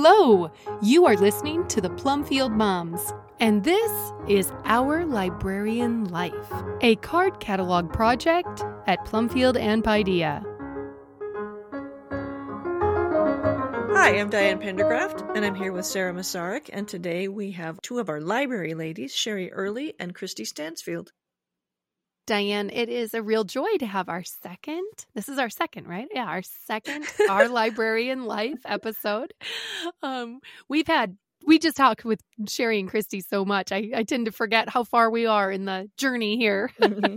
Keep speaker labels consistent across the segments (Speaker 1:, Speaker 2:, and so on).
Speaker 1: Hello! You are listening to the Plumfield Moms, and this is Our Librarian Life, a card catalog project at Plumfield and Paideia.
Speaker 2: Hi, I'm Diane Pendergraft, and I'm here with Sara Masaryk, and today we have two of our library ladies, Sherry Early and Kristi Stansfield.
Speaker 1: Diane, it is a real joy to have our second. This is our second, right? Yeah, our second Our Librarian Life episode. Um, we've had we just talk with Sherry and Kristi so much. I, I tend to forget how far we are in the journey here. Mm-hmm.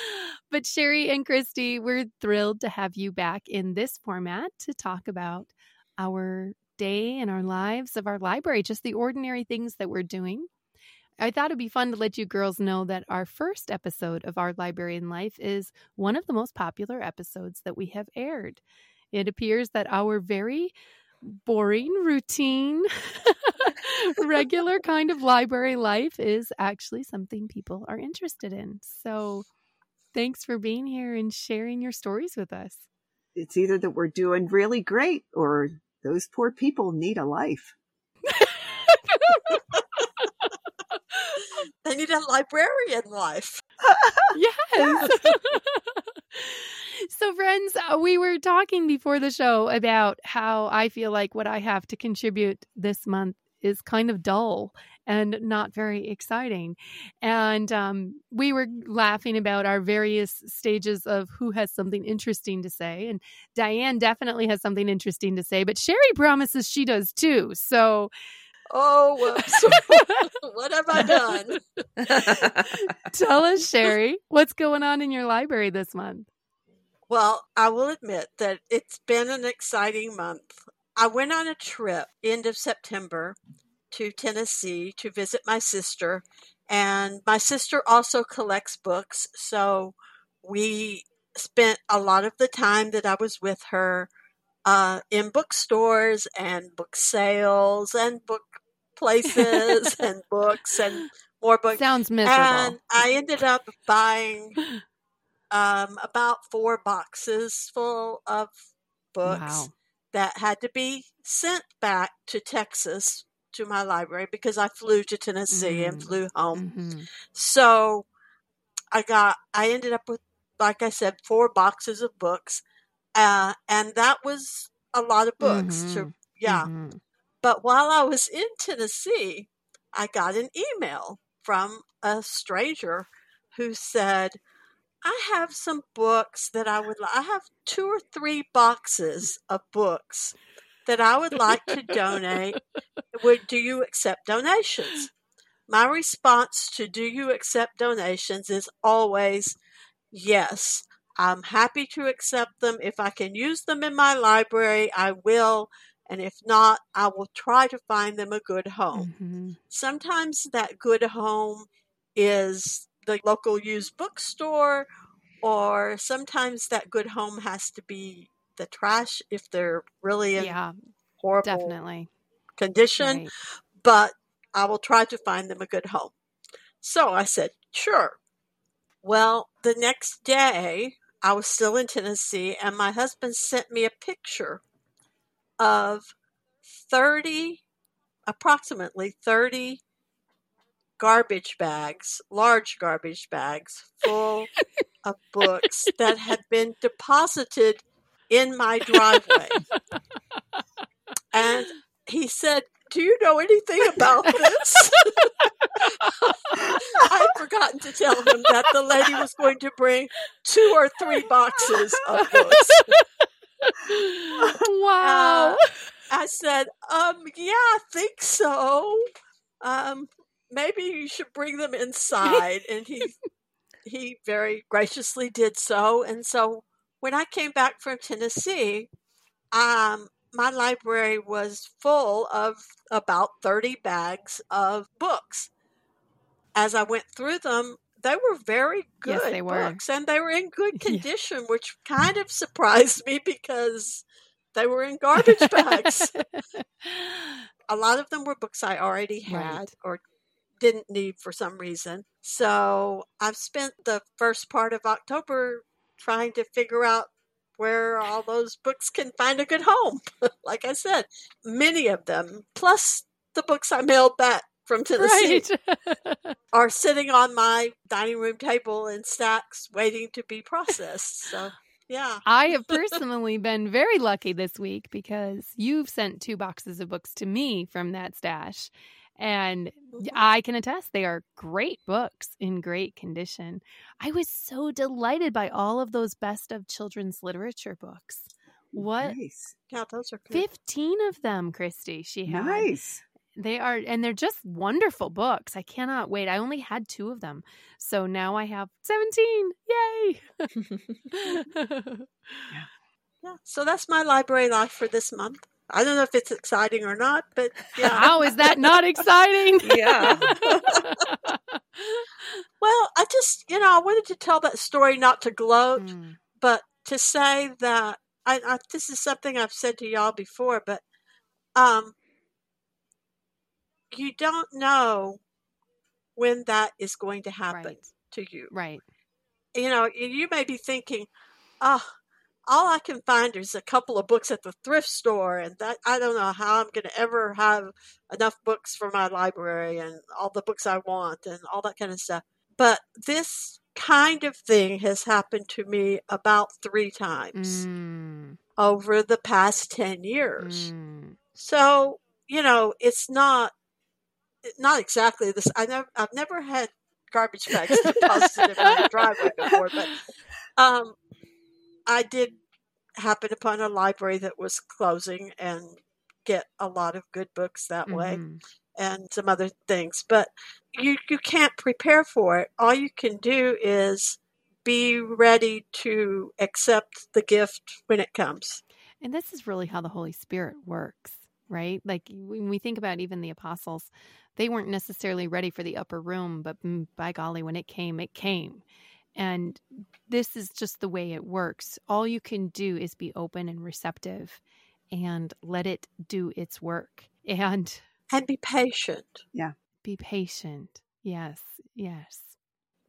Speaker 1: but Sherry and Kristi, we're thrilled to have you back in this format to talk about our day and our lives of our library, just the ordinary things that we're doing. I thought it'd be fun to let you girls know that our first episode of Our Librarian Life is one of the most popular episodes that we have aired. It appears that our very boring, routine, regular kind of library life is actually something people are interested in. So thanks for being here and sharing your stories with us.
Speaker 3: It's either that we're doing really great or those poor people need a life.
Speaker 4: they need a librarian life.
Speaker 1: yes. so, friends, uh, we were talking before the show about how I feel like what I have to contribute this month is kind of dull and not very exciting. And um, we were laughing about our various stages of who has something interesting to say. And Diane definitely has something interesting to say, but Sherry promises she does too. So,
Speaker 4: Oh, what have I done?
Speaker 1: Tell us, Sherry, what's going on in your library this month?
Speaker 4: Well, I will admit that it's been an exciting month. I went on a trip end of September to Tennessee to visit my sister, and my sister also collects books, so we spent a lot of the time that I was with her uh, in bookstores and book sales and book places and books and more books.
Speaker 1: Sounds miserable.
Speaker 4: And I ended up buying um, about four boxes full of books wow. that had to be sent back to Texas to my library because I flew to Tennessee mm and flew home. Mm-hmm. So I got, I ended up with, like I said, four boxes of books. Uh, and that was a lot of books mm-hmm. to, yeah. Mm-hmm. But while I was in Tennessee, I got an email from a stranger who said, I have some books that I would I have two or three boxes of books that I would like to donate. Would do you accept donations? My response to do you accept donations is always yes. I'm happy to accept them. If I can use them in my library, I will. And if not, I will try to find them a good home. Mm-hmm. Sometimes that good home is the local used bookstore, or sometimes that good home has to be the trash if they're really in yeah, horrible
Speaker 1: definitely.
Speaker 4: condition. Right. But I will try to find them a good home. So I said, sure. Well, the next day, I was still in Tennessee, and my husband sent me a picture of 30, approximately 30 garbage bags, large garbage bags full of books that had been deposited in my driveway. and he said, Do you know anything about this? I'd forgotten to tell him that the lady was going to bring two or three boxes of books.
Speaker 1: wow.
Speaker 4: Uh, I said, um, yeah, I think so. Um, maybe you should bring them inside. and he he very graciously did so. And so when I came back from Tennessee, um, my library was full of about 30 bags of books. As I went through them, they were very good yes, books and they were in good condition, which kind of surprised me because they were in garbage bags. a lot of them were books I already had right. or didn't need for some reason. So I've spent the first part of October trying to figure out where all those books can find a good home. like I said, many of them, plus the books I mailed back from Tennessee, right. are sitting on my dining room table in stacks waiting to be processed. So. Yeah.
Speaker 1: I have personally been very lucky this week because you've sent two boxes of books to me from that stash. And mm-hmm. I can attest they are great books in great condition. I was so delighted by all of those best of children's literature books. What?
Speaker 3: Nice.
Speaker 4: Yeah, those are
Speaker 1: good. 15 of them, Kristi, she had.
Speaker 3: Nice.
Speaker 1: They are, and they're just wonderful books. I cannot wait. I only had two of them. So now I have 17. Yay.
Speaker 4: yeah. yeah. So that's my library life for this month. I don't know if it's exciting or not, but yeah.
Speaker 1: How is that not exciting?
Speaker 2: yeah.
Speaker 4: well, I just, you know, I wanted to tell that story not to gloat, mm. but to say that I, I, this is something I've said to y'all before, but um, you don't know when that is going to happen
Speaker 1: right.
Speaker 4: to you.
Speaker 1: Right.
Speaker 4: You know, you may be thinking, oh, all I can find is a couple of books at the thrift store, and that I don't know how I'm going to ever have enough books for my library and all the books I want and all that kind of stuff. But this kind of thing has happened to me about three times mm. over the past 10 years. Mm. So, you know, it's not not exactly this. I never, I've never had garbage bags deposited in my driveway before, but um, I did happen upon a library that was closing and get a lot of good books that mm-hmm. way and some other things. But you you can't prepare for it. All you can do is be ready to accept the gift when it comes.
Speaker 1: And this is really how the Holy Spirit works, right? Like when we think about even the apostles, they weren't necessarily ready for the upper room, but mm, by golly, when it came, it came. And this is just the way it works. All you can do is be open and receptive and let it do its work. And
Speaker 4: and be patient.
Speaker 3: Yeah.
Speaker 1: Be patient. Yes. Yes.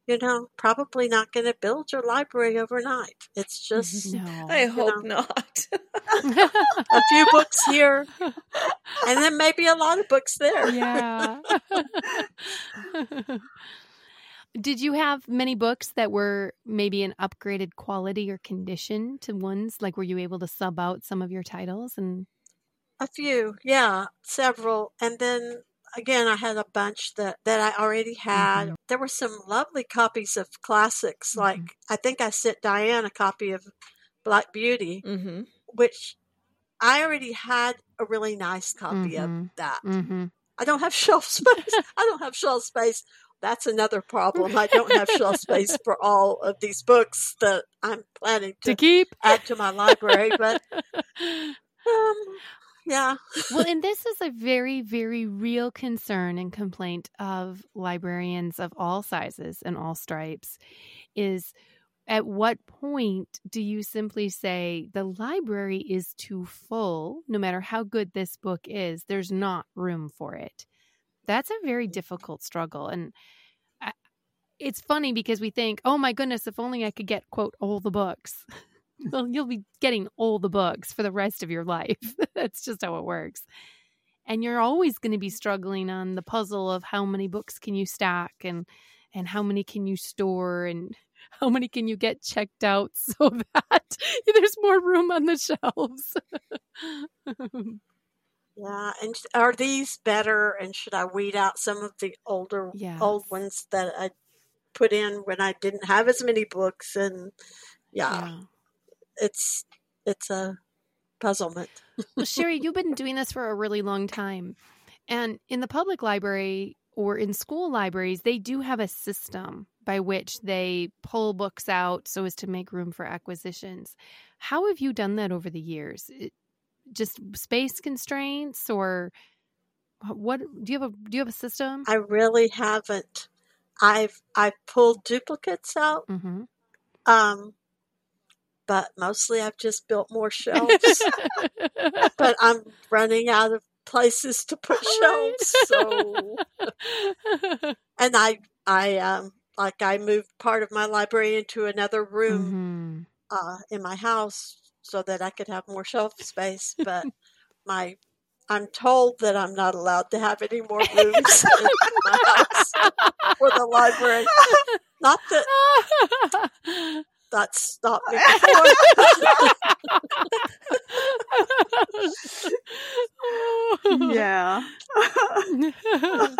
Speaker 4: You know, probably not going to build your library overnight. It's just
Speaker 1: no.
Speaker 2: I hope know, not.
Speaker 4: a few books here and then maybe a lot of books there.
Speaker 1: Yeah. Did you have many books that were maybe an upgraded quality or condition to ones? Like, were you able to sub out some of your titles and?
Speaker 4: A few, yeah, several, and then again, I had a bunch that that I already had. Mm-hmm. There were some lovely copies of classics. Mm-hmm. Like I think I sent Diane a copy of Black Beauty, mm-hmm. which I already had a really nice copy of
Speaker 1: mm-hmm.
Speaker 4: that.
Speaker 1: Mm-hmm.
Speaker 4: I don't have shelf space. I don't have shelf space that's another problem. I don't have shelf space for all of these books that I'm planning to,
Speaker 1: to keep
Speaker 4: add to my library, but um, yeah.
Speaker 1: well, and this is a very, very real concern and complaint of librarians of all sizes and all stripes is at what point do you simply say the library is too full no matter how good this book is there's not room for it that's a very difficult struggle and I, it's funny because we think oh my goodness if only i could get quote all the books. Well you'll be getting all the books for the rest of your life. That's just how it works. And you're always going to be struggling on the puzzle of how many books can you stack and and how many can you store and how many can you get checked out so that there's more room on the shelves
Speaker 4: Yeah, and are these better? And should I weed out some of the older
Speaker 1: yes.
Speaker 4: old ones that I put in when I didn't have as many books? And yeah, yeah. it's it's a puzzlement.
Speaker 1: well, Sherry, you've been doing this for a really long time, and in the public library or in school libraries, they do have a system by which they pull books out so as to make room for acquisitions. How have you done that over the years? Just space constraints or what do you have a do you have a system
Speaker 4: i really haven't i've i've pulled duplicates out
Speaker 1: mm-hmm.
Speaker 4: um but mostly i've just built more shelves but i'm running out of places to put shelves so and i i um like i moved part of my library into another room
Speaker 1: mm-hmm.
Speaker 4: uh, in my house so that I could have more shelf space, but my I'm told that I'm not allowed to have any more rooms in my house for the library. Not that that stopped me
Speaker 3: before. yeah.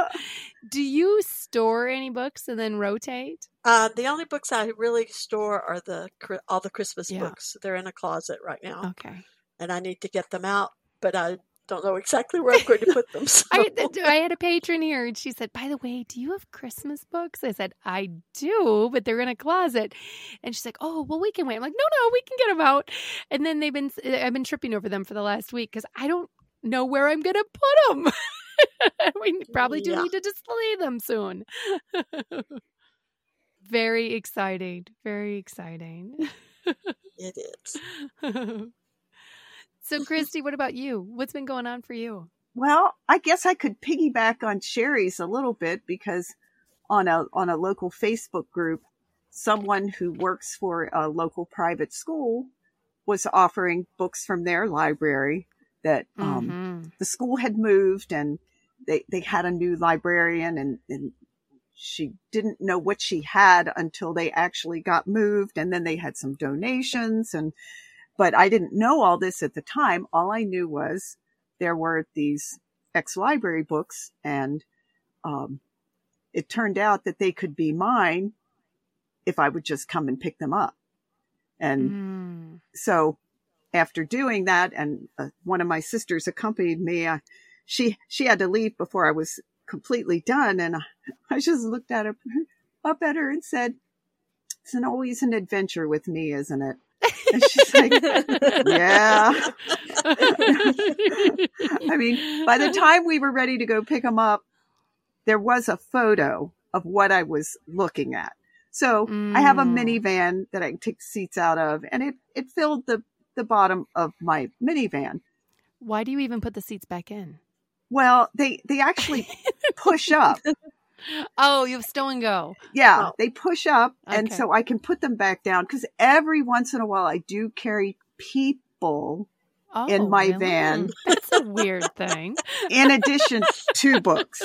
Speaker 1: Do you store any books and then rotate?
Speaker 4: Uh, the only books I really store are the all the Christmas yeah. books. They're in a closet right now.
Speaker 1: Okay.
Speaker 4: And I need to get them out, but I don't know exactly where I'm going to put them. So.
Speaker 1: I, I had a patron here and she said, By the way, do you have Christmas books? I said, I do, but they're in a closet. And she's like, Oh, well, we can wait. I'm like, No, no, we can get them out. And then they've been, uh, I've been tripping over them for the last week because I don't know where I'm going to put them. we probably do yeah. need to display them soon. Very exciting. Very exciting.
Speaker 4: it is.
Speaker 1: So, Kristi, what about you? What's been going on for you?
Speaker 3: Well, I guess I could piggyback on Sherry's a little bit because on a on a local Facebook group, someone who works for a local private school was offering books from their library that um, mm-hmm. the school had moved and they, they had a new librarian and, and she didn't know what she had until they actually got moved and then they had some donations and but I didn't know all this at the time. All I knew was there were these ex library books, and um, it turned out that they could be mine if I would just come and pick them up. And mm. so after doing that, and uh, one of my sisters accompanied me, uh, she she had to leave before I was completely done, and I, I just looked at her up at her and said, "It's an always an adventure with me, isn't it?" And she's like, yeah. I mean, by the time we were ready to go pick them up, there was a photo of what I was looking at. So mm. I have a mm. minivan that I can take seats out of, and it, it filled the, the bottom of my minivan.
Speaker 1: Why do you even put the seats back in?
Speaker 3: Well, they, they actually push up.
Speaker 1: Oh, you have stow and go.
Speaker 3: Yeah, oh. they push up, okay. and so I can put them back down because every once in a while I do carry people oh, in my really? van.
Speaker 1: That's a weird thing.
Speaker 3: in addition to books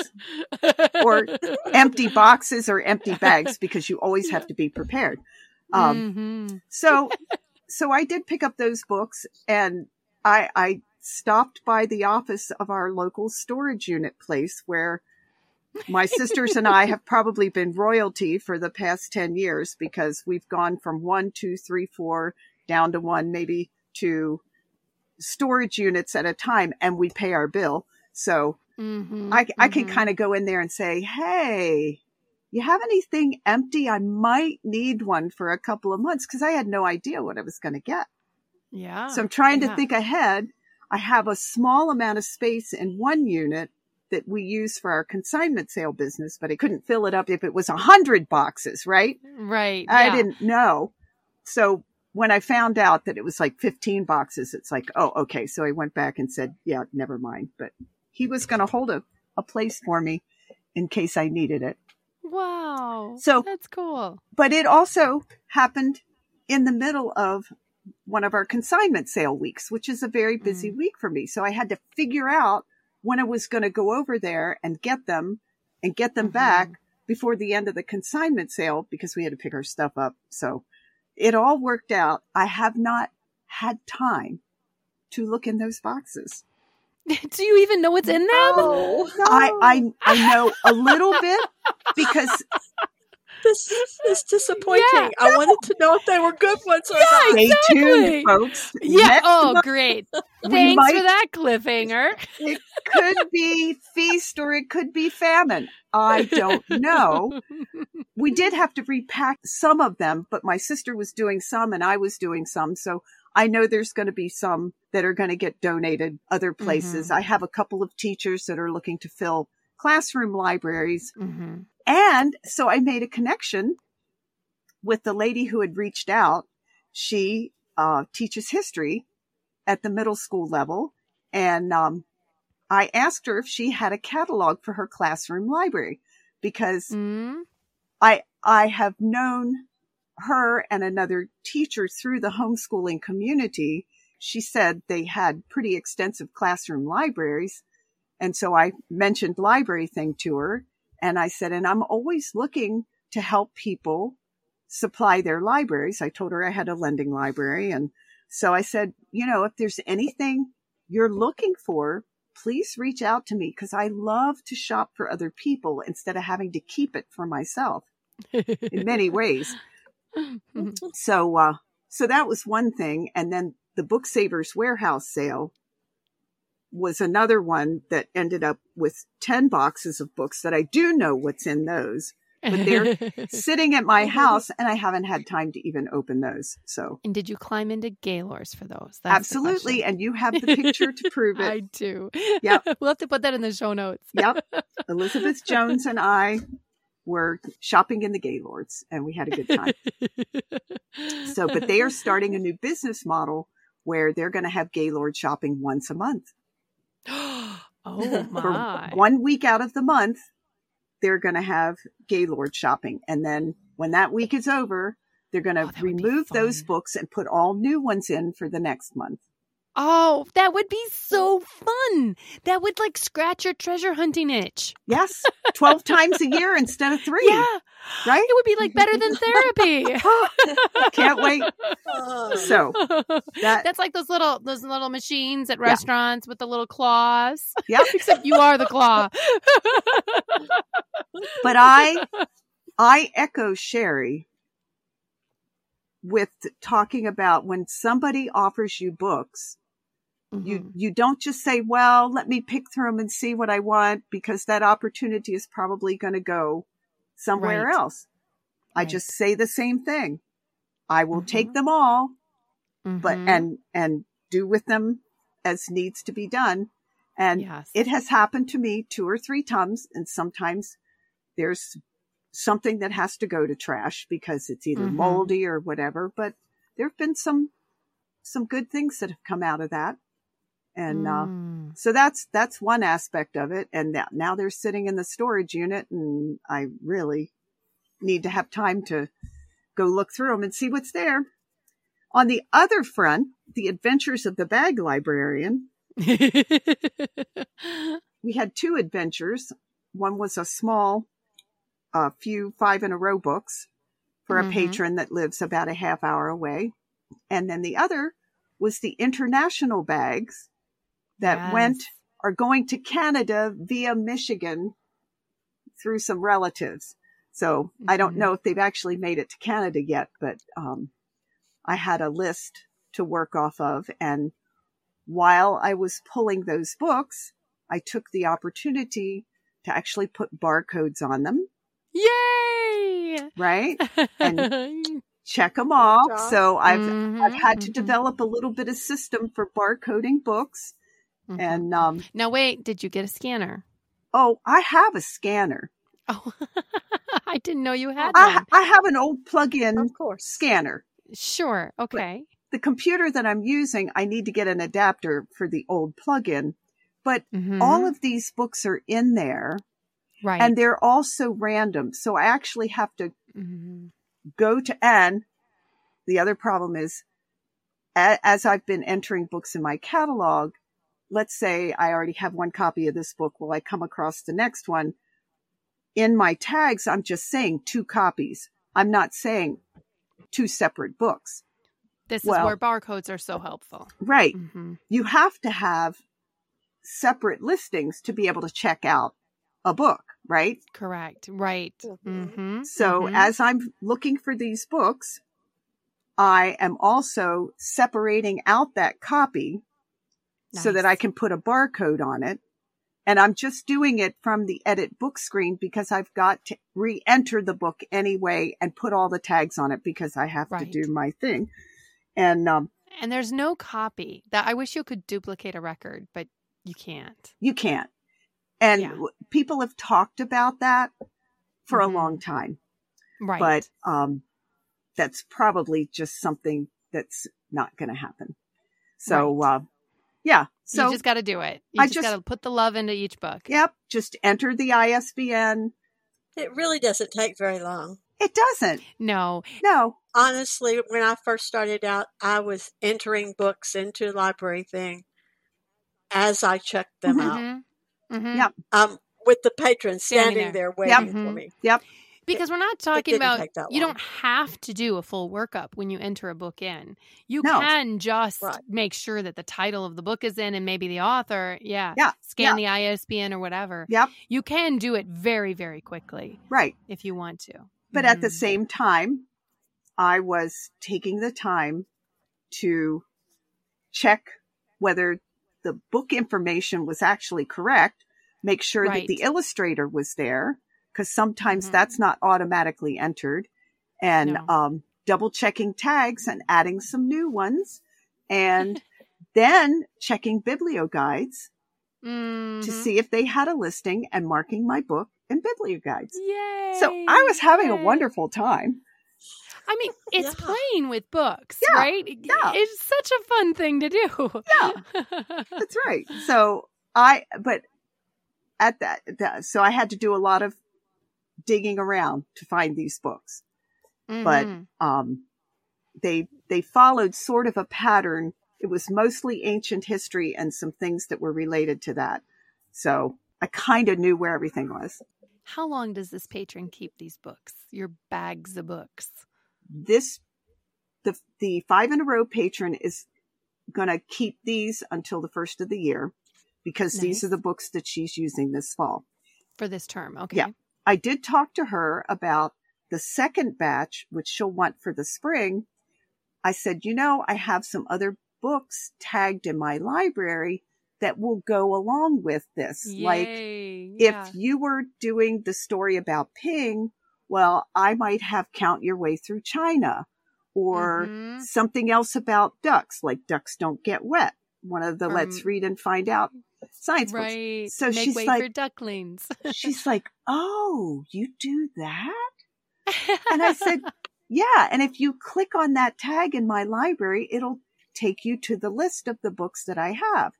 Speaker 3: or empty boxes or empty bags because you always have to be prepared. Um, mm-hmm. so, so I did pick up those books, and I, I stopped by the office of our local storage unit place where my sisters and I have probably been royalty for the past 10 years because we've gone from one, two, three, four down to one, maybe two storage units at a time and we pay our bill. So mm-hmm, I, I can mm-hmm. kind of go in there and say, Hey, you have anything empty? I might need one for a couple of months because I had no idea what I was going to get.
Speaker 1: Yeah.
Speaker 3: So I'm trying yeah. to think ahead. I have a small amount of space in one unit that we use for our consignment sale business, but I couldn't fill it up if it was a hundred boxes, right?
Speaker 1: Right.
Speaker 3: I yeah. didn't know. So when I found out that it was like 15 boxes, it's like, oh, okay. So I went back and said, yeah, never mind. But he was going to hold a, a place for me in case I needed it.
Speaker 1: Wow.
Speaker 3: So
Speaker 1: that's cool.
Speaker 3: But it also happened in the middle of one of our consignment sale weeks, which is a very busy mm. week for me. So I had to figure out when I was going to go over there and get them and get them mm-hmm. back before the end of the consignment sale because we had to pick our stuff up. So it all worked out. I have not had time to look in those boxes.
Speaker 1: Do you even know what's in them?
Speaker 3: No, no. I, I I know a little bit because
Speaker 4: this is disappointing. Yeah. I wanted to know if they were good ones or yeah, not.
Speaker 3: Stay exactly. tuned, folks.
Speaker 1: Yeah. Next oh, month, great. Thanks might, for that cliffhanger.
Speaker 3: It could be feast or it could be famine. I don't know. we did have to repack some of them, but my sister was doing some and I was doing some. So I know there's going to be some that are going to get donated other places. Mm-hmm. I have a couple of teachers that are looking to fill classroom libraries. Mm-hmm. And so I made a connection with the lady who had reached out. She uh, teaches history at the middle school level. And um, I asked her if she had a catalog for her classroom library because mm. I I have known her and another teacher through the homeschooling community, she said they had pretty extensive classroom libraries. And so I mentioned LibraryThing to her and I said, and I'm always looking to help people supply their libraries. I told her I had a lending library. And so I said, you know, if there's anything you're looking for, please reach out to me because I love to shop for other people instead of having to keep it for myself in many ways. so, uh, so that was one thing. And then the Booksavers warehouse sale was another one that ended up with 10 boxes of books that I do know what's in those but they're sitting at my mm-hmm. house and I haven't had time to even open those. So,
Speaker 1: and did you climb into Gaylords for those?
Speaker 3: That's absolutely. And you have the picture to prove it.
Speaker 1: I do.
Speaker 3: Yeah.
Speaker 1: we'll have to put that in the show notes.
Speaker 3: yep. Elizabeth Jones and I were shopping in the Gaylords and we had a good time. so, but they are starting a new business model where they're going to have Gaylord shopping once a month.
Speaker 1: oh my.
Speaker 3: For one week out of the month, they're going to have Gaylord shopping. And then when that week is over, they're going to oh, remove those books and put all new ones in for the next month.
Speaker 1: Oh, that would be so fun. That would like scratch your treasure hunting itch.
Speaker 3: Yes. 12 times a year instead of three.
Speaker 1: Yeah.
Speaker 3: Right?
Speaker 1: It would be like better than therapy.
Speaker 3: Can't wait. So
Speaker 1: that, that's like those little those little machines at restaurants yeah. with the little claws.
Speaker 3: Yeah.
Speaker 1: Except you are the claw.
Speaker 3: but I I echo Sherry with talking about when somebody offers you books, mm-hmm. you, you don't just say, well, let me pick through them and see what I want because that opportunity is probably going to go somewhere right. else. Right. I just say the same thing. I will mm-hmm. take them all, mm-hmm. but, and, and do with them as needs to be done. And yes. it has happened to me two or three times. And sometimes there's something that has to go to trash because it's either mm-hmm. moldy or whatever. But there have been some some good things that have come out of that. And uh, mm. uh, so that's that's one aspect of it. And now, now they're sitting in the storage unit, and I really need to have time to go look through them and see what's there. On the other front, the Adventures of the Bag Librarian. we had two adventures. One was a small a few five in a row books for mm-hmm. a patron that lives about a half hour away. And then the other was the international bags that yes. went are going to Canada via Michigan through some relatives. So mm-hmm. I don't mm-hmm. know if they've actually made it to Canada yet, but um, I had a list to work off of. And while I was pulling those books, I took the opportunity to actually put barcodes on them
Speaker 1: Yay!
Speaker 3: Right? And check them off. So I've mm-hmm, I've had to mm-hmm. develop a little bit of system for barcoding books. Mm-hmm. And um
Speaker 1: Now wait, did you get a scanner?
Speaker 3: Oh, I have a scanner.
Speaker 1: Oh, I didn't know you had
Speaker 3: I, I, have an old plug-in of course. scanner.
Speaker 1: Sure. Okay.
Speaker 3: But the computer that I'm using, I need to get an adapter for the old plug-in. But mm-hmm. all of these books are in there
Speaker 1: Right.
Speaker 3: And they're also random. So I actually have to mm-hmm. go to N. The other problem is as I've been entering books in my catalog, let's say I already have one copy of this book. Will I come across the next one? In my tags, I'm just saying two copies. I'm not saying two separate books.
Speaker 1: This well, is where barcodes are so helpful.
Speaker 3: Right. Mm-hmm. You have to have separate listings to be able to check out a book, right?
Speaker 1: Correct. Right.
Speaker 3: Mm-hmm. mm-hmm. So mm-hmm. as I'm looking for these books, I am also separating out that copy nice. so that I can put a barcode on it. And I'm just doing it from the edit book screen because I've got to re-enter the book anyway and put all the tags on it because I have right. to do my thing. And, um,
Speaker 1: and there's no copy that I wish you could duplicate a record, but you can't.
Speaker 3: You can't. And yeah. people have talked about that for mm-hmm. a long time.
Speaker 1: Right.
Speaker 3: But um, that's probably just something that's not going to happen. So, right. uh, yeah. So
Speaker 1: you just got to do it. You I just, got to put the love into each book.
Speaker 3: Yep. Just enter the ISBN.
Speaker 4: It really doesn't take very long.
Speaker 3: It doesn't.
Speaker 1: No.
Speaker 3: No.
Speaker 4: Honestly, when I first started out, I was entering books into the LibraryThing as I checked them
Speaker 3: Mhm.
Speaker 4: out.
Speaker 1: Mm-hmm. Mm-hmm.
Speaker 3: Yep.
Speaker 4: Um, with the patron
Speaker 1: Standing
Speaker 4: standing,
Speaker 1: there.
Speaker 4: there. waiting
Speaker 1: Yep.
Speaker 4: for me.
Speaker 3: Yep.
Speaker 1: Because we're not talking about you
Speaker 4: long.
Speaker 1: don't have to do a full workup when you enter a book in. You
Speaker 3: No.
Speaker 1: can just
Speaker 4: Right.
Speaker 1: make sure that the title of the book is in and maybe the author. Yeah.
Speaker 3: Yeah,
Speaker 1: Scan the ISBN or whatever.
Speaker 3: Yep.
Speaker 1: You can do it very, very quickly
Speaker 3: Right.
Speaker 1: if you want to.
Speaker 3: But at the
Speaker 1: Mhm.
Speaker 3: same time, I was taking the time to check whether the book information was actually correct, make sure that the illustrator was there, because sometimes
Speaker 1: Mhm.
Speaker 3: that's not automatically entered, and
Speaker 1: No.
Speaker 3: um, double checking tags and adding some new ones, and then checking Biblioguides to see if they had a listing and marking my book in Biblioguides.
Speaker 1: Yay.
Speaker 3: So I was having a wonderful time.
Speaker 1: I mean, it's
Speaker 4: Yeah.
Speaker 1: playing with books,
Speaker 3: Yeah,
Speaker 1: right?
Speaker 3: yeah.
Speaker 1: It's such a fun thing to do.
Speaker 3: Yeah. That's right. So I, but at that, that, so I had to do a lot of digging around to find these books. But
Speaker 1: Mhm.
Speaker 3: Um, they, they followed sort of a pattern. It was mostly ancient history and some things that were related to that. So I kind of knew where everything was.
Speaker 1: how long does this patron keep these books? Your bags of books.
Speaker 3: This, the, the five in a row patron is going to keep these until the first of the year because these are the books that she's using this fall.
Speaker 1: for this term. Okay.
Speaker 3: Yeah. I did talk to her about the second batch, which she'll want for the spring. I said, you know, I have some other books tagged in my library that will go along with this. Like
Speaker 1: yeah.
Speaker 3: if you were doing the story about Ping, well, I might have Count Your Way Through China or
Speaker 1: Mhm.
Speaker 3: something else about ducks, like ducks don't get wet. One of the let's
Speaker 1: Um,
Speaker 3: read and find out science books. So
Speaker 1: Make
Speaker 3: she's
Speaker 1: way
Speaker 3: like-
Speaker 1: for ducklings.
Speaker 3: She's like, Oh, you do that? And I said, Yeah. And if you click on that tag in my library, it'll take you to the list of the books that I have.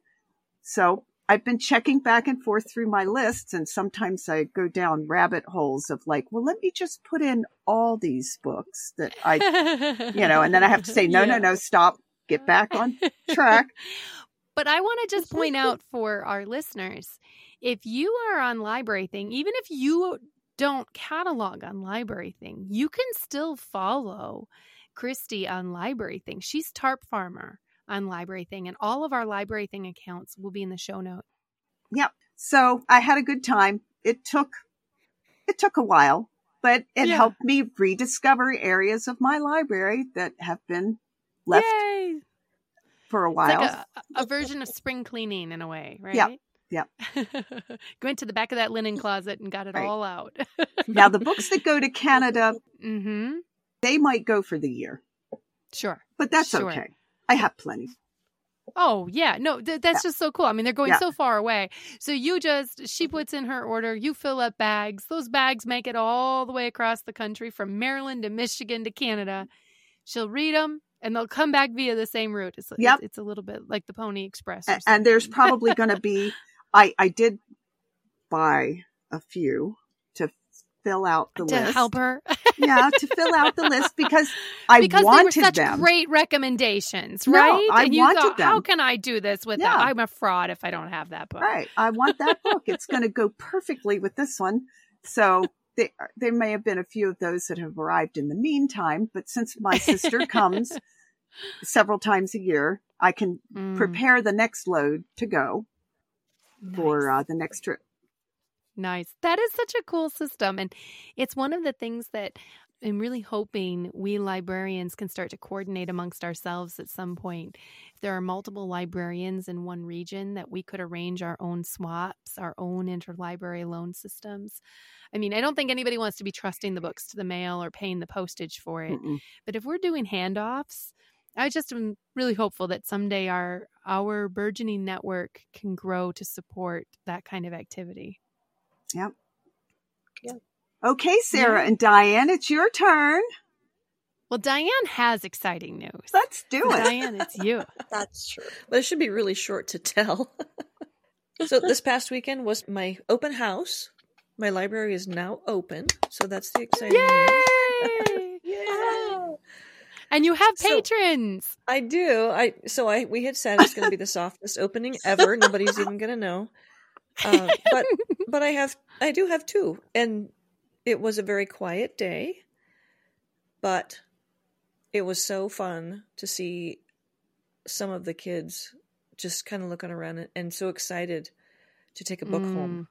Speaker 3: So I've been checking back and forth through my lists, and sometimes I go down rabbit holes of like, well, let me just put in all these books that I, you know, and then I have to say, no, no, no, stop, get back on track.
Speaker 1: But I want to just point out for our listeners if you are on LibraryThing, even if you don't catalog on LibraryThing, you can still follow Kristi on LibraryThing. She's Tarp Farmer on LibraryThing, and all of our Library Thing accounts will be in the show note. Yep.
Speaker 3: So I had a good time. It took, it took a while, but it
Speaker 1: Yeah.
Speaker 3: helped me rediscover areas of my library that have been left
Speaker 1: Yay!
Speaker 3: For a
Speaker 1: It's
Speaker 3: while.
Speaker 1: like a, a version of spring cleaning in a way, right?
Speaker 3: Yep. Yep.
Speaker 1: Went to the back of that linen closet and got it
Speaker 3: Right.
Speaker 1: all out.
Speaker 3: now the books that go to Canada,
Speaker 1: mm-hmm.
Speaker 3: they might go for the year,
Speaker 1: Sure.
Speaker 3: but that's
Speaker 1: Sure.
Speaker 3: okay. I have plenty.
Speaker 1: Oh yeah, no, th- that's just so cool. I mean, they're going
Speaker 3: Yeah.
Speaker 1: so far away. So you just she puts in her order, you fill up bags. Those bags make it all the way across the country from Maryland to Michigan to Canada. She'll read them, and they'll come back via the same route. It's
Speaker 3: Yep.
Speaker 1: it's, a little bit like the Pony Express.
Speaker 3: and there's probably going to be, I, I did buy a few to fill out the
Speaker 1: to
Speaker 3: list.
Speaker 1: help her
Speaker 3: Yeah, to fill out the list because I
Speaker 1: because
Speaker 3: wanted
Speaker 1: they were such
Speaker 3: them.
Speaker 1: great recommendations,
Speaker 3: No,
Speaker 1: right?
Speaker 3: I
Speaker 1: and you
Speaker 3: wanted
Speaker 1: thought, how can I do this with
Speaker 3: Yeah.
Speaker 1: that? I'm a fraud if I don't have that book.
Speaker 3: Right. I want that book. It's going to go perfectly with this one. So they, there may have been a few of those that have arrived in the meantime, but since my sister comes several times a year, I can
Speaker 1: Mm,
Speaker 3: prepare the next load to go for uh, the next trip.
Speaker 1: Nice. That is such a cool system. And it's one of the things that I'm really hoping we librarians can start to coordinate amongst ourselves at some point. If there are multiple librarians in one region, that we could arrange our own swaps, our own interlibrary loan systems. I mean, I don't think anybody wants to be trusting the books to the mail or paying the postage for it.
Speaker 3: Mm-mm.
Speaker 1: But if we're doing handoffs, I just am really hopeful that someday our our burgeoning network can grow to support that kind of activity.
Speaker 3: Okay, Sara
Speaker 1: Yeah.
Speaker 3: and Diane, it's your turn.
Speaker 1: Well, Diane has exciting news.
Speaker 3: Let's do it.
Speaker 1: Diane, it's you.
Speaker 4: That's true.
Speaker 2: But it should be really short to tell. so this past weekend was my open house. My library is now open, so that's the exciting news.
Speaker 1: Yay! yeah. And you have patrons. So,
Speaker 2: I do. I so I we had said it's going to be the softest opening ever. Nobody's even going to know. Um, but but I have I do have two, and it was a very quiet day, but it was so fun to see some of the kids just kind of looking around and, so excited to take a book mm. home.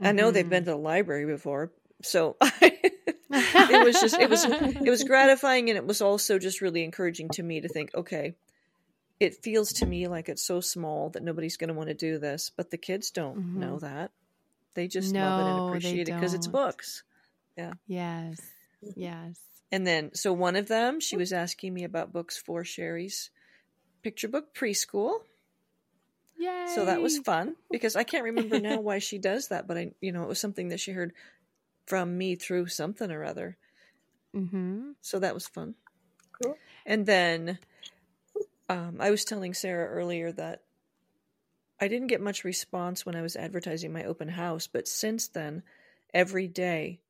Speaker 2: I know they've been mm-hmm. to the library before, so it was just it was it was gratifying and it was also just really encouraging to me to think, okay, it feels to me like it's so small that nobody's going to want to do this, but the kids don't mm-hmm. know that. They just no, love it and appreciate it because it's books. Yeah.
Speaker 1: Yes. Yes.
Speaker 2: And then, so one of them, she was asking me about books for Sherry's picture book preschool.
Speaker 1: Yay.
Speaker 2: So that was fun because I can't remember now why she does that, but I, you know, it was something that she heard from me through something or other.
Speaker 1: Mm-hmm.
Speaker 2: So that was fun.
Speaker 4: Cool.
Speaker 2: And then um, I was telling Sara earlier that I didn't get much response when I was advertising my open house, but since then, every day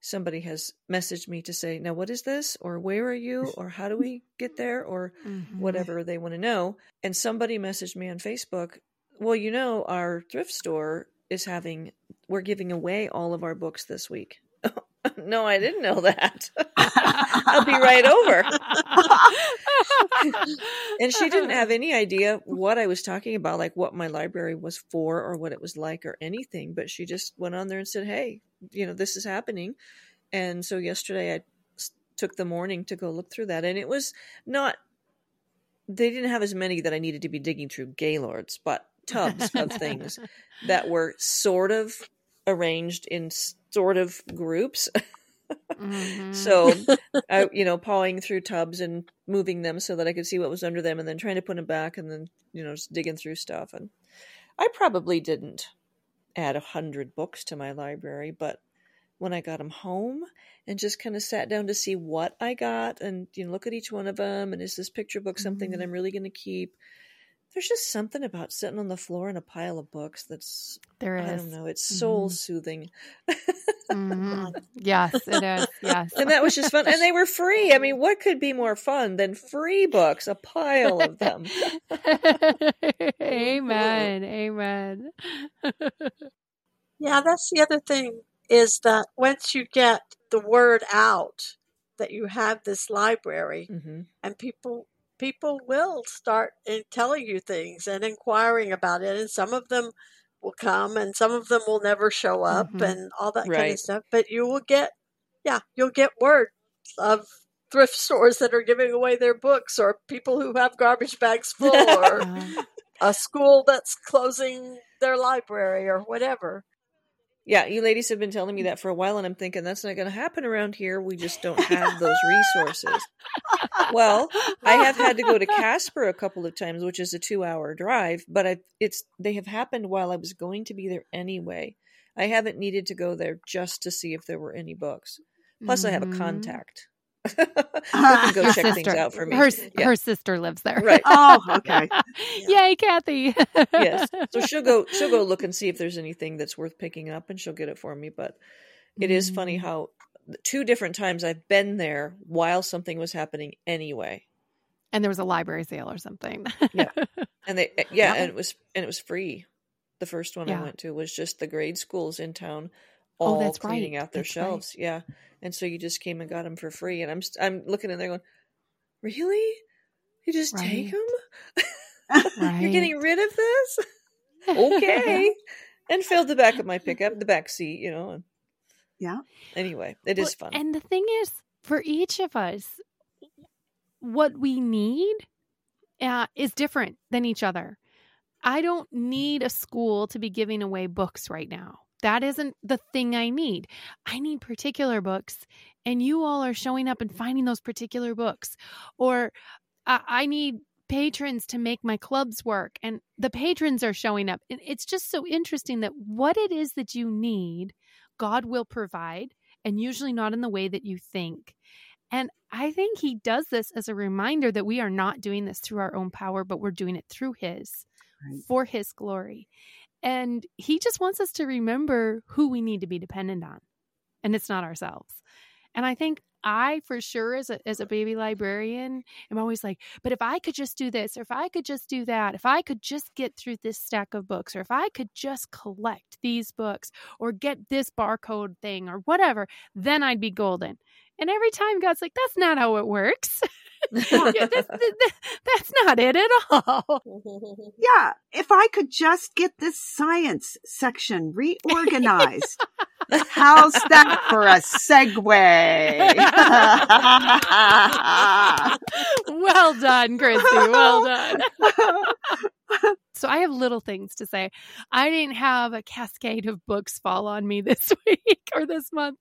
Speaker 2: somebody has messaged me to say, Now, what is this? Or where are you? Or how do we get there? Or mm-hmm. whatever they want to know. And somebody messaged me on Facebook, Well, you know, our thrift store is having, we're giving away all of our books this week. no, I didn't know that. I'll be right over. and she didn't have any idea what I was talking about, like what my library was for or what it was like or anything. But she just went on there and said, Hey, you know, this is happening. And so yesterday I took the morning to go look through that. And it was not, they didn't have as many that I needed to be digging through Gaylords, but tubs of things that were sort of arranged in sort of groups. Mm-hmm. So, I, you know, pawing through tubs and moving them so that I could see what was under them and then trying to put them back and then, you know, just digging through stuff. And I probably didn't add a hundred books to my library, but when I got them home and just kind of sat down to see what I got and you know look at each one of them and is this picture book something mm-hmm. that I'm really going to keep? There's just something about sitting on the floor in a pile of books that's
Speaker 1: there is.
Speaker 2: I don't know. It's soul mm-hmm. soothing.
Speaker 1: mm-hmm. Yes, it is. Yes,
Speaker 2: and that was just fun, and they were free. I mean, what could be more fun than free books? A pile of them.
Speaker 1: amen. Amen.
Speaker 4: yeah, that's the other thing is that once you get the word out that you have this library, mm-hmm. and people people will start telling you things and inquiring about it. And some of them will come and some of them will never show up mm-hmm. and all that right. kind of stuff. But you will get, yeah, you'll get word of thrift stores that are giving away their books or people who have garbage bags full or a school that's closing their library or whatever.
Speaker 2: Yeah, you ladies have been telling me that for a while, and I'm thinking that's not going to happen around here. We just don't have those resources. well, I have had to go to Casper a couple of times, which is a two-hour drive, but I, it's they have happened while I was going to be there anyway. I haven't needed to go there just to see if there were any books. Plus, mm-hmm. I have a mm-hmm. contact who can go check sister. things out for me.
Speaker 1: Her, yeah. her sister lives there.
Speaker 2: Right.
Speaker 3: oh, okay.
Speaker 1: Yay, Kathy.
Speaker 2: yes. So she'll go she'll go look and see if there's anything that's worth picking up and she'll get it for me. But it mm. is funny mm. how two different times I've been there while something was happening anyway.
Speaker 1: And there was a library sale or something.
Speaker 2: yeah. And they eh, yeah, and it was and it was free. The first one yeah. I went to was just the grade schools in town all oh, cleaning right. out their that's shelves. Right. Yeah and so you just came and got them for free. And I'm I'm looking in there going, really? You just right. take them? You're getting rid of this? okay. and filled the back of my pickup, the back seat, you know.
Speaker 3: Yeah.
Speaker 2: Anyway, it well, is fun.
Speaker 1: And the thing is, for each of us, what we need uh, is different than each other. I don't need a school to be giving away books right now. That isn't the thing I need. I need particular books, and you all are showing up and finding those particular books. Or I, I need patrons to make my clubs work, and the patrons are showing up. And it's just so interesting that what it is that you need, God will provide, and usually not in the way that you think. And I think he does this as a reminder that we are not doing this through our own power, but we're doing it through his, right. for his glory. And he just wants us to remember who we need to be dependent on. And it's not ourselves. And I think I, for sure, as a, as a baby librarian, am always like, but if I could just do this, or if I could just do that, if I could just get through this stack of books, or if I could just collect these books, or get this barcode thing, or whatever, then I'd be golden. And every time God's like, that's not how it works. yeah, that's, that's not it at all.
Speaker 3: Yeah, if I could just get this science section reorganized. How's that for a segue?
Speaker 1: well done, Kristi. Well done. So I have little things to say. I didn't have a cascade of books fall on me this week or this month.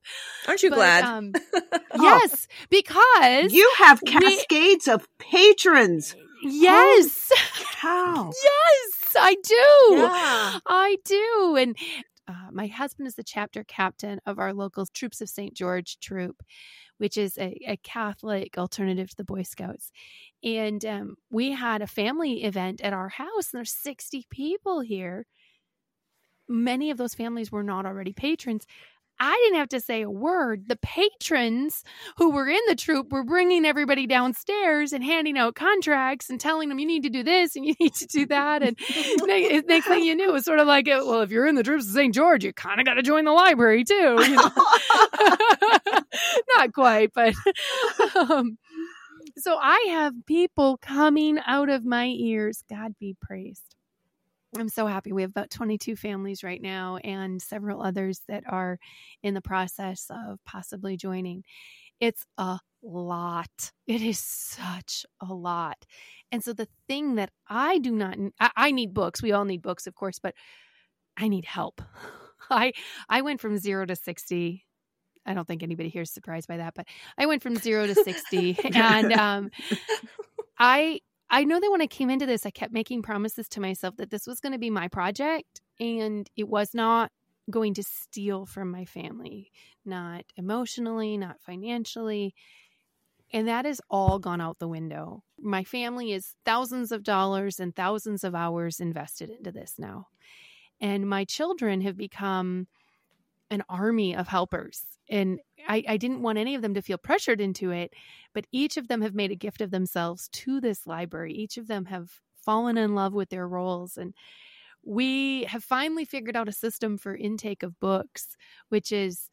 Speaker 2: Aren't you but, glad? Um,
Speaker 1: yes, because
Speaker 3: you have cascades we, of patrons.
Speaker 1: Yes.
Speaker 3: How?
Speaker 1: Yes, I do. Yeah. I do. And uh, my husband is the chapter captain of our local Troops of St. George troop, which is a, a, Catholic alternative to the Boy Scouts. And um, we had a family event at our house, and there's 60 people here. Many of those families were not already patrons. I didn't have to say a word. The patrons who were in the troop were bringing everybody downstairs and handing out contracts and telling them, you need to do this and you need to do that. And next thing you knew, it was sort of like, well, if you're in the troops of St. George, you kind of got to join the library too. You know? Not quite, but. Um, so I have people coming out of my ears. God be praised. I'm so happy. We have about 22 families right now and several others that are in the process of possibly joining. It's a lot. It is such a lot. And so the thing that I do not I, I need books. We all need books, of course, but I need help. I I went from 0 to 60 I don't think anybody here is surprised by that, but I went from zero to 60. and um, I I know that when I came into this, I kept making promises to myself that this was going to be my project and it was not going to steal from my family, not emotionally, not financially. And that has all gone out the window. My family is thousands of dollars and thousands of hours invested into this now. And my children have become an army of helpers and I, I didn't want any of them to feel pressured into it but each of them have made a gift of themselves to this library each of them have fallen in love with their roles and we have finally figured out a system for intake of books which is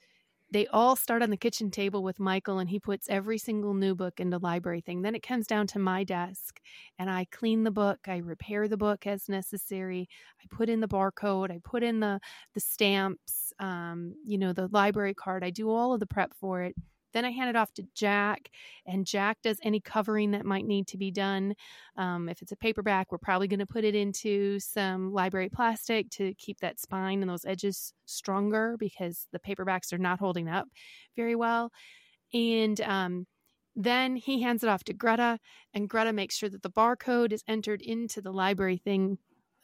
Speaker 1: they all start on the kitchen table with Michael, and he puts every single new book into LibraryThing. Then it comes down to my desk, and I clean the book, I repair the book as necessary. I put in the barcode, I put in the the stamps, um, you know, the library card. I do all of the prep for it. Then I hand it off to Jack, and Jack does any covering that might need to be done. Um, if it's a paperback, we're probably going to put it into some library plastic to keep that spine and those edges stronger because the paperbacks are not holding up very well. And um, then he hands it off to Greta, and Greta makes sure that the barcode is entered into the LibraryThing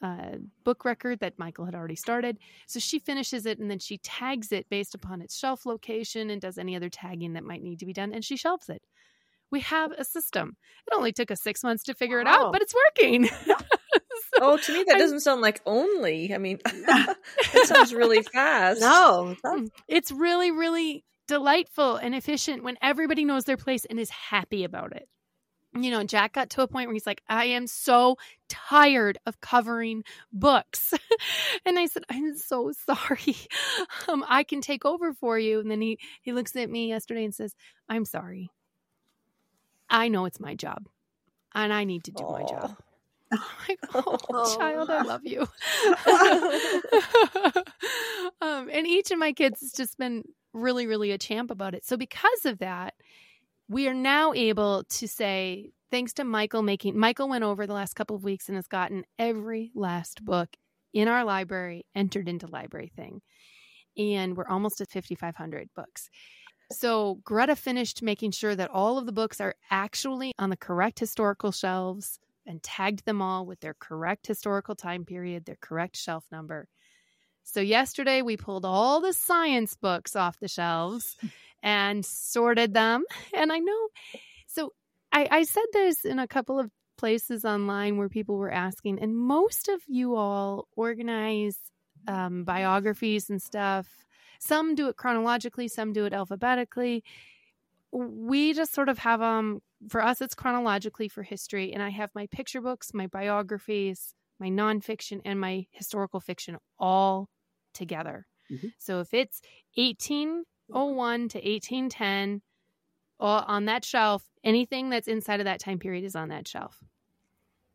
Speaker 1: uh, book record that Michael had already started. So she finishes it and then she tags it based upon its shelf location and does any other tagging that might need to be done, and she shelves it. We have a system. It only took us six months to figure wow. it out, but it's working. so,
Speaker 2: oh, to me, that doesn't sound like only. I mean, it sounds really fast.
Speaker 4: No,
Speaker 1: mm, it's really, really delightful and efficient when everybody knows their place and is happy about it you know, Jack got to a point where he's like, I am so tired of covering books. and I said, I'm so sorry. Um, I can take over for you. And then he, he looks at me yesterday and says, I'm sorry. I know it's my job and I need to do Aww. my job. like, oh, child, I love you. um, and each of my kids has just been really, really a champ about it. So because of that, we are now able to say thanks to Michael making Michael went over the last couple of weeks and has gotten every last book in our library entered into LibraryThing. And we're almost at 5500 books. So Greta finished making sure that all of the books are actually on the correct historical shelves and tagged them all with their correct historical time period, their correct shelf number. So yesterday we pulled all the science books off the shelves and sorted them. And I know, so I, I said this in a couple of places online where people were asking, and most of you all organize um, biographies and stuff. Some do it chronologically, some do it alphabetically. we just sort of have um for us it's chronologically for history and i have my picture books my biographies my nonfiction and my historical fiction all together mm-hmm. so if it's 1801 to 1810 on that shelf anything that's inside of that time period is on that shelf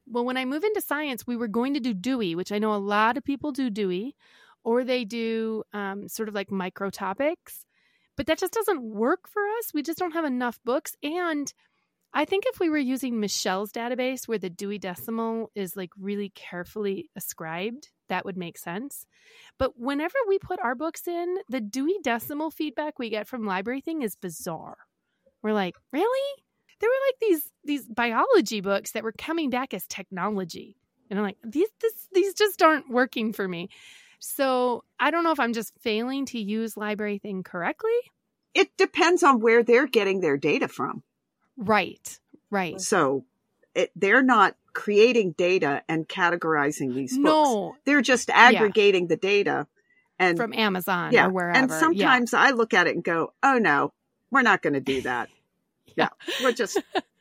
Speaker 1: well when i move into science we were going to do dewey which i know a lot of people do dewey or they do um, sort of like micro topics but that just doesn't work for us. We just don't have enough books. And I think if we were using Michelle's database where the Dewey Decimal is like really carefully ascribed, that would make sense. But whenever we put our books in, the Dewey Decimal feedback we get from LibraryThing is bizarre. We're like, really? There were like these these biology books that were coming back as technology. And I'm like, these this, these just aren't working for me. So I don't know if I'm just failing to use LibraryThing correctly.
Speaker 3: It depends on where they're getting their data from.
Speaker 1: Right. Right.
Speaker 3: So it, they're not creating data and categorizing these books.
Speaker 1: No.
Speaker 3: They're just aggregating yeah. the data and
Speaker 1: from Amazon yeah, or wherever.
Speaker 3: And sometimes yeah. I look at it and go, "Oh no, we're not going to do that." yeah. yeah, we'll just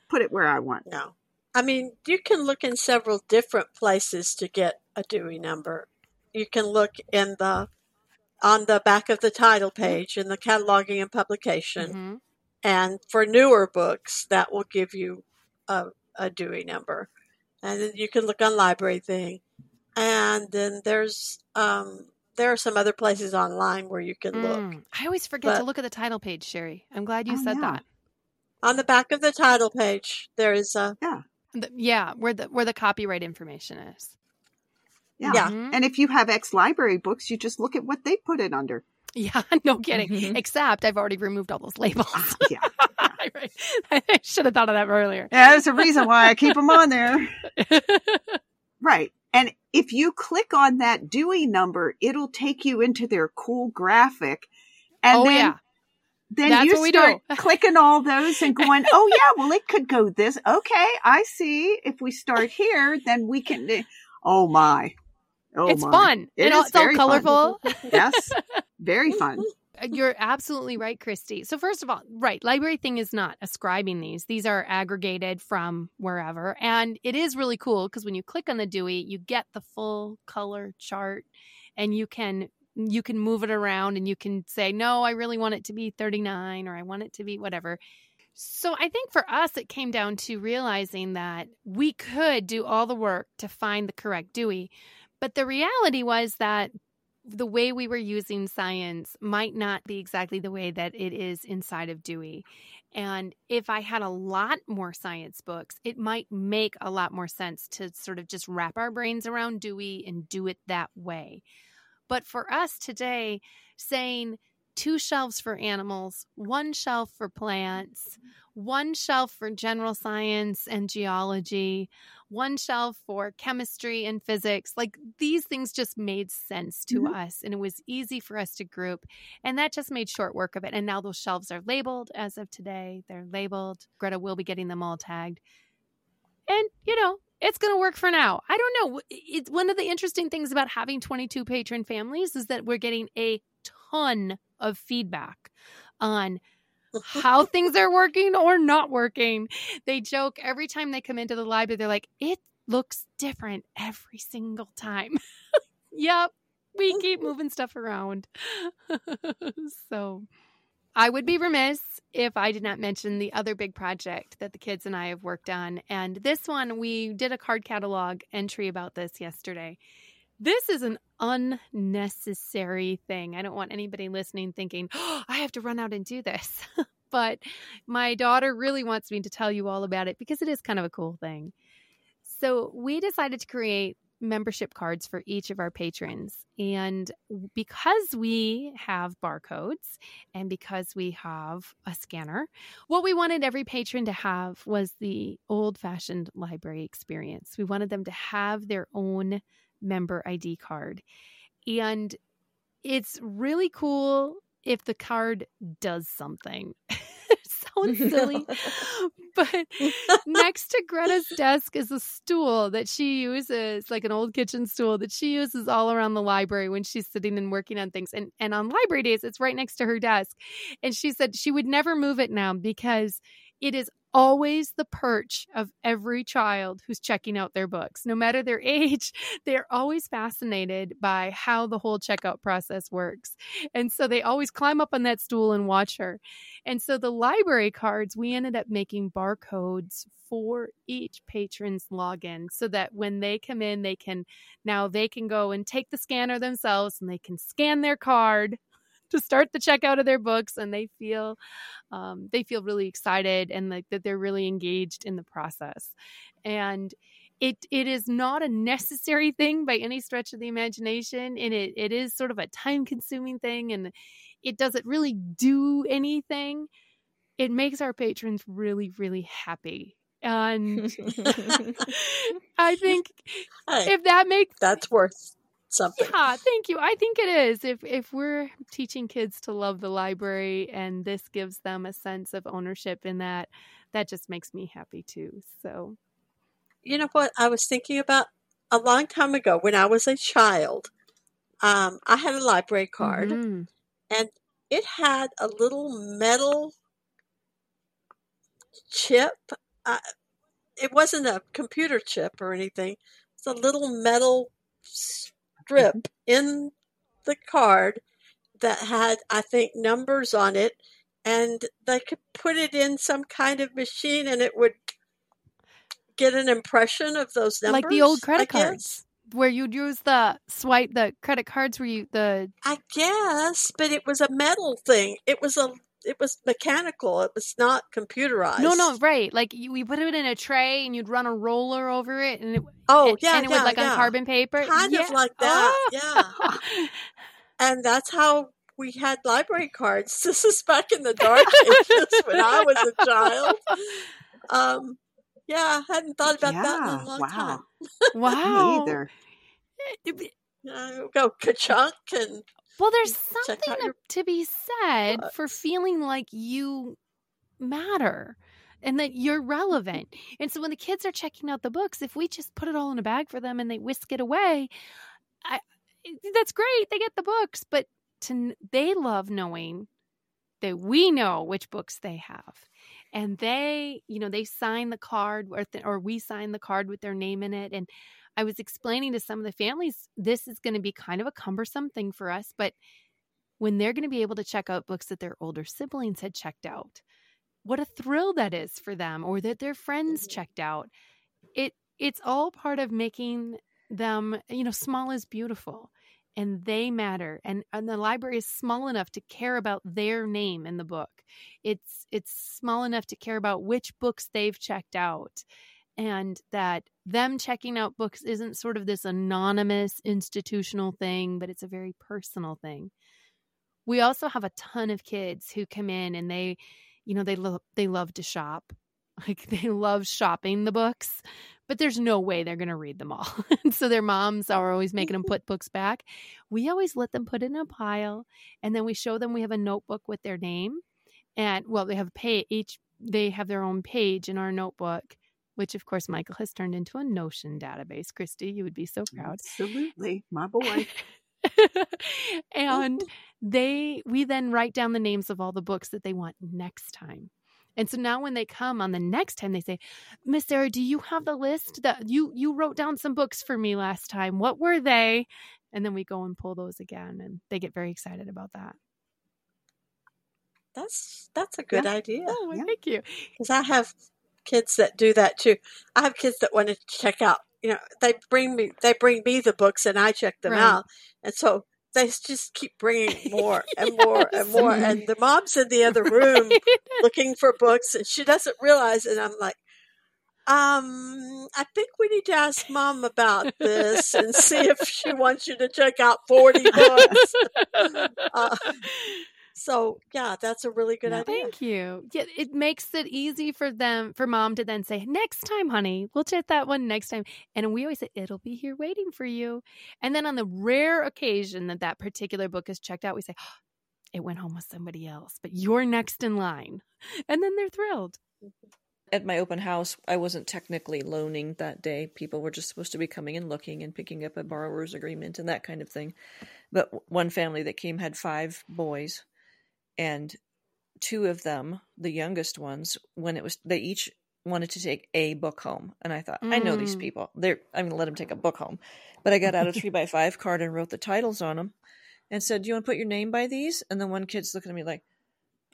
Speaker 3: put it where I want.
Speaker 4: No. I mean, you can look in several different places to get a Dewey number you can look in the on the back of the title page in the cataloging and publication. Mm-hmm. And for newer books, that will give you a, a Dewey number. And then you can look on LibraryThing. And then there's um, there are some other places online where you can mm. look.
Speaker 1: I always forget but, to look at the title page, Sherry. I'm glad you oh, said yeah. that.
Speaker 4: On the back of the title page, there is a
Speaker 3: yeah,
Speaker 1: the, yeah, where the where the copyright information is.
Speaker 3: Yeah. yeah. Mm-hmm. And if you have ex library books, you just look at what they put it under.
Speaker 1: Yeah, no kidding. Mm-hmm. Except I've already removed all those labels. Uh, yeah. I should have thought of that earlier.
Speaker 3: Yeah, there's a reason why I keep them on there. right. And if you click on that Dewey number, it'll take you into their cool graphic. And
Speaker 1: oh,
Speaker 3: then,
Speaker 1: yeah.
Speaker 3: then That's you start clicking all those and going, oh, yeah, well, it could go this. Okay, I see. If we start here, then we can. Eh, oh, my. Oh
Speaker 1: it's my. fun. It it's all colorful.
Speaker 3: yes. Very fun.
Speaker 1: Uh, you're absolutely right, Kristi. So first of all, right, LibraryThing is not ascribing these. These are aggregated from wherever. And it is really cool because when you click on the Dewey, you get the full color chart and you can you can move it around and you can say, "No, I really want it to be 39 or I want it to be whatever." So I think for us, it came down to realizing that we could do all the work to find the correct Dewey, but the reality was that the way we were using science might not be exactly the way that it is inside of Dewey. And if I had a lot more science books, it might make a lot more sense to sort of just wrap our brains around Dewey and do it that way. But for us today, saying two shelves for animals, one shelf for plants, one shelf for general science and geology, one shelf for chemistry and physics. Like these things just made sense to mm-hmm. us and it was easy for us to group. And that just made short work of it. And now those shelves are labeled as of today. They're labeled. Greta will be getting them all tagged. And, you know, it's going to work for now. I don't know. It's one of the interesting things about having 22 patron families is that we're getting a ton of feedback on how things are working or not working. They joke every time they come into the library, they're like, it looks different every single time. yep, we keep moving stuff around. so I would be remiss if I did not mention the other big project that the kids and I have worked on. And this one, we did a card catalog entry about this yesterday. This is an unnecessary thing. I don't want anybody listening thinking, oh, I have to run out and do this. but my daughter really wants me to tell you all about it because it is kind of a cool thing. So we decided to create membership cards for each of our patrons. And because we have barcodes and because we have a scanner, what we wanted every patron to have was the old fashioned library experience. We wanted them to have their own member ID card. And it's really cool if the card does something. so sounds silly. but next to Greta's desk is a stool that she uses, like an old kitchen stool that she uses all around the library when she's sitting and working on things. And and on library days, it's right next to her desk. And she said she would never move it now because it is always the perch of every child who's checking out their books. No matter their age, they're always fascinated by how the whole checkout process works. And so they always climb up on that stool and watch her. And so the library cards, we ended up making barcodes for each patron's login so that when they come in, they can now they can go and take the scanner themselves and they can scan their card to start the checkout of their books and they feel um, they feel really excited and like that they're really engaged in the process. And it it is not a necessary thing by any stretch of the imagination and it, it is sort of a time consuming thing and it doesn't really do anything. It makes our patrons really really happy. And i think if that makes
Speaker 4: that's worth something.
Speaker 1: Yeah, thank you. I think it is. If if we're teaching kids to love the library and this gives them a sense of ownership in that, that just makes me happy too. So
Speaker 4: you know what I was thinking about a long time ago when I was a child. Um, I had a library card mm-hmm. and it had a little metal chip. Uh, it wasn't a computer chip or anything. It's a little metal strip in the card that had, I think, numbers on it, and they could put it in some kind of machine and it would get an impression of those numbers.
Speaker 1: Like the old credit cards. Where you'd use the swipe the credit cards where you the
Speaker 4: I guess, but it was a metal thing. It was a it was mechanical. It was not computerized.
Speaker 1: No, no, right. Like you, we put it in a tray and you'd run a roller over it, and it,
Speaker 4: oh
Speaker 1: and,
Speaker 4: yeah,
Speaker 1: and it
Speaker 4: yeah,
Speaker 1: was like
Speaker 4: yeah.
Speaker 1: on carbon paper,
Speaker 4: kind
Speaker 1: yeah.
Speaker 4: of like that. Oh. Yeah, and that's how we had library cards. This is back in the dark ages when I was a child. Um, yeah, I hadn't thought about
Speaker 3: yeah,
Speaker 4: that in a long
Speaker 3: wow.
Speaker 4: time.
Speaker 1: wow,
Speaker 3: Me either.
Speaker 4: Uh, go ka-chunk and
Speaker 1: well, there's something your... to be said for feeling like you matter and that you're relevant. And so when the kids are checking out the books, if we just put it all in a bag for them and they whisk it away, I, eh, that's great. They get the books, but to, they love knowing that we know which books they have. And they, you know, they sign the card or, th- or we sign the card with their name in it. And I was explaining to some of the families, this is going to be kind of a cumbersome thing for us, but when they're going to be able to check out books that their older siblings had checked out, what a thrill that is for them, or that their friends mm-hmm. checked out. It it's all part of making them, you know, small is beautiful and they matter and, and the library is small enough to care about their name in the book it's it's small enough to care about which books they've checked out and that them checking out books isn't sort of this anonymous institutional thing, but it's a very personal thing. We also have a ton of kids who come in and they, you know, they love they love to shop. Like they love shopping the books, but there's no way they're going to read them all. so their moms are always making them put books back. We always let them put it in a pile and then we show them we have a notebook with their name and well they have a page each they have their own page in our notebook which of course Michael has turned into a Notion database. Kristi, you would be so proud.
Speaker 3: Absolutely, my boy.
Speaker 1: and they we then write down the names of all the books that they want next time. And so now when they come on the next time they say, "Miss Sara, do you have the list that you you wrote down some books for me last time? What were they?" And then we go and pull those again and they get very excited about that.
Speaker 4: That's that's a good
Speaker 1: yeah.
Speaker 4: idea.
Speaker 1: Oh, yeah. thank you.
Speaker 4: Cuz I have kids that do that too. I have kids that want to check out. You know, they bring me they bring me the books and I check them right. out, and so they just keep bringing more and yes. more and more. And the mom's in the other room looking for books, and she doesn't realize. And I'm like, um, I think we need to ask mom about this and see if she wants you to check out 40 books. uh, so yeah, that's a really good idea.
Speaker 1: Thank you. Yeah, it makes it easy for them, for mom to then say, "Next time, honey, we'll check that one next time." And we always say, "It'll be here waiting for you." And then on the rare occasion that that particular book is checked out, we say, oh, it went home with somebody else, but you're next in line. And then they're thrilled. Mm-hmm.
Speaker 2: At my open house, I wasn't technically loaning that day. People were just supposed to be coming and looking and picking up a borrower's agreement and that kind of thing. But one family that came had five boys, and two of them, the youngest ones, when it was they each wanted to take a book home, and I thought, mm. I know these mm. people. They're I'm to let them take a book home, but I got out a three by five card and wrote the titles on them, and said, "Do you want to put your name by these?" And the one kid's looking at me like,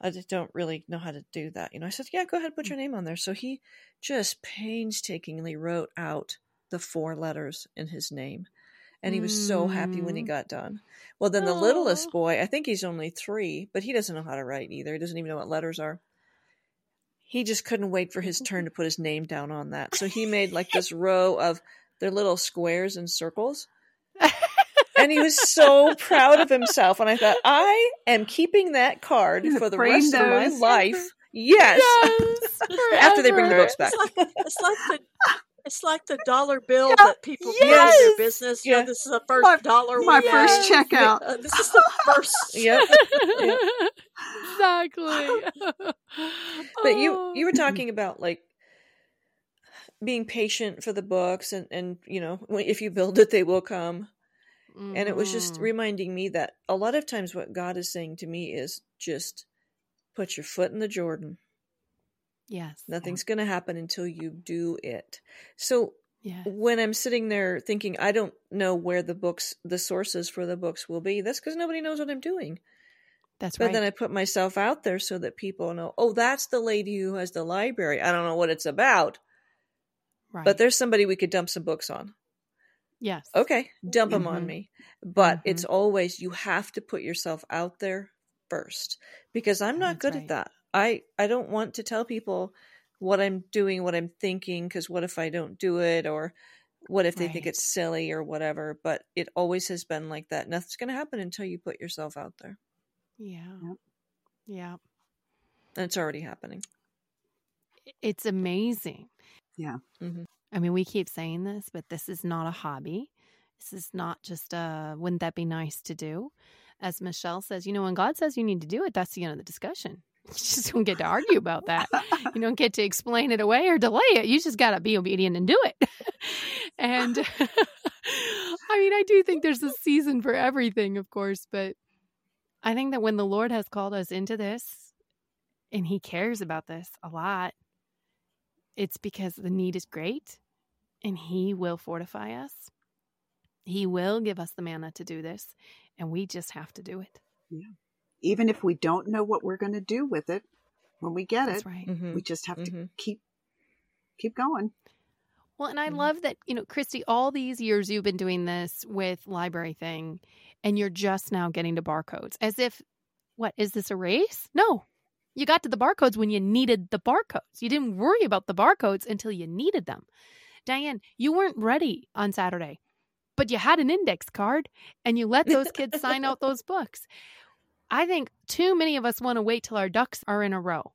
Speaker 2: "I don't really know how to do that." You know, I said, "Yeah, go ahead, put your name on there." So he just painstakingly wrote out the four letters in his name and he was mm. so happy when he mm. got done. Well, then the littlest boy, I think he's only three, but he doesn't know how to write either. He doesn't even know what letters are. He just couldn't wait for his turn to put his name down on that. So he made like this row of their little squares and circles. and he was so proud of himself. And I thought, I am keeping that card for the rest those. of my life. Yes. yes After they bring the books back.
Speaker 4: It's like, it's like the it's like the dollar bill yeah. that people yes. in their business. Yeah. You know, this is the first
Speaker 3: my,
Speaker 4: dollar.
Speaker 3: My first checkout.
Speaker 4: Uh, this is the first.
Speaker 2: yep.
Speaker 1: yep. Exactly.
Speaker 2: but you you were oh. talking about like being patient for the books and and you know if you build it they will come mm-hmm. and it was just mm-hmm. reminding me that a lot of times what god is saying to me is just put your foot in the jordan
Speaker 1: Yes.
Speaker 2: Nothing's going to happen until you do it. So yes. when I'm sitting there thinking, I don't know where the books, the sources for the books will be, that's because nobody knows what I'm doing.
Speaker 1: That's
Speaker 2: but
Speaker 1: right.
Speaker 2: then I put myself out there so that people know, oh, that's the lady who has the library. I don't know what it's about. Right. But there's somebody we could dump some books on.
Speaker 1: Yes.
Speaker 2: Okay, dump mm-hmm. them on me. But mm-hmm. it's always, you have to put yourself out there first because I'm not that's good right. at that. I I don't want to tell people what I'm doing, what I'm thinking, because what if I don't do it, or what if they right. think it's silly or whatever. But it always has been like that. Nothing's going to happen until you put yourself out there.
Speaker 1: Yeah, yeah,
Speaker 2: and it's already happening.
Speaker 1: It's amazing.
Speaker 3: Yeah.
Speaker 2: Mm-hmm.
Speaker 1: I mean, we keep saying this, but this is not a hobby. This is not just a, wouldn't that be nice to do? As Michelle says, you know, when God says you need to do it, that's the end of the discussion. You just don't get to argue about that. You don't get to explain it away or delay it. You just got to be obedient and do it. and I mean, I do think there's a season for everything, of course, but I think that when the Lord has called us into this and He cares about this a lot, it's because the need is great and He will fortify us. He will give us the manna to do this, and we just have to do it.
Speaker 3: Yeah even if we don't know what we're going to do with it when we get
Speaker 1: That's
Speaker 3: it,
Speaker 1: right.
Speaker 3: mm-hmm. we just have mm-hmm. to keep keep going.
Speaker 1: Well, and I mm-hmm. love that, you know, Kristi, all these years you've been doing this with LibraryThing and you're just now getting to barcodes as if what is this a race? No. You got to the barcodes when you needed the barcodes. You didn't worry about the barcodes until you needed them. Diane, you weren't ready on Saturday, but you had an index card and you let those kids sign out those books. I think too many of us want to wait till our ducks are in a row.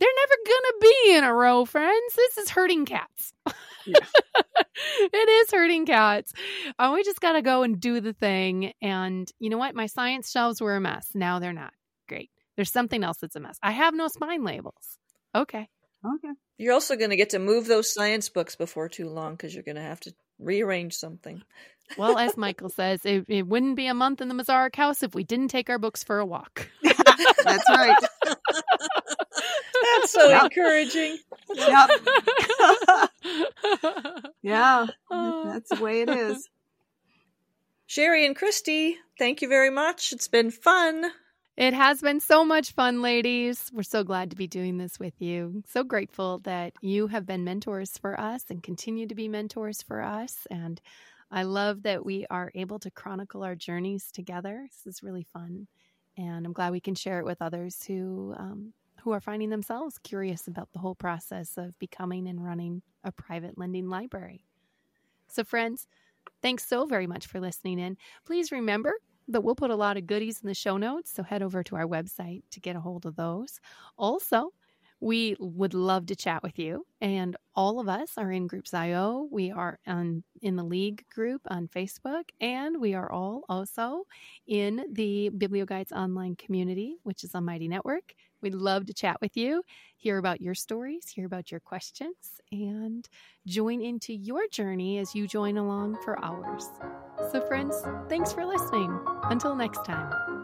Speaker 1: They're never going to be in a row, friends. This is hurting cats. it is hurting cats. Uh, we just got to go and do the thing. And you know what? My science shelves were a mess. Now they're not. Great. There's something else that's a mess. I have no spine labels. Okay.
Speaker 3: Okay.
Speaker 2: You're also going to get to move those science books before too long because you're going to have to rearrange something.
Speaker 1: Well, as Michael says, it, it, wouldn't be a month in the Mazarek house if we didn't take our books for a walk.
Speaker 3: That's right.
Speaker 2: That's so yep. encouraging.
Speaker 3: Yep. yeah, oh. that's the way it is.
Speaker 2: Sherry and Kristi, thank you very much. It's been fun.
Speaker 1: It has been so much fun, ladies. We're so glad to be doing this with you. So grateful that you have been mentors for us and continue to be mentors for us. And I love that we are able to chronicle our journeys together. This is really fun. And I'm glad we can share it with others who um, who are finding themselves curious about the whole process of becoming and running a private lending library. So, friends, thanks so very much for listening in. Please remember but we'll put a lot of goodies in the show notes. So head over to our website to get a hold of those. Also, We would love to chat with you. And all of us are in Groups.io. We are on, in the League group on Facebook, and we are all also in the BiblioGuides online community, which is on Mighty Network. We'd love to chat with you, hear about your stories, hear about your questions, and join into your journey as you join along for ours. So, friends, thanks for listening. Until next time.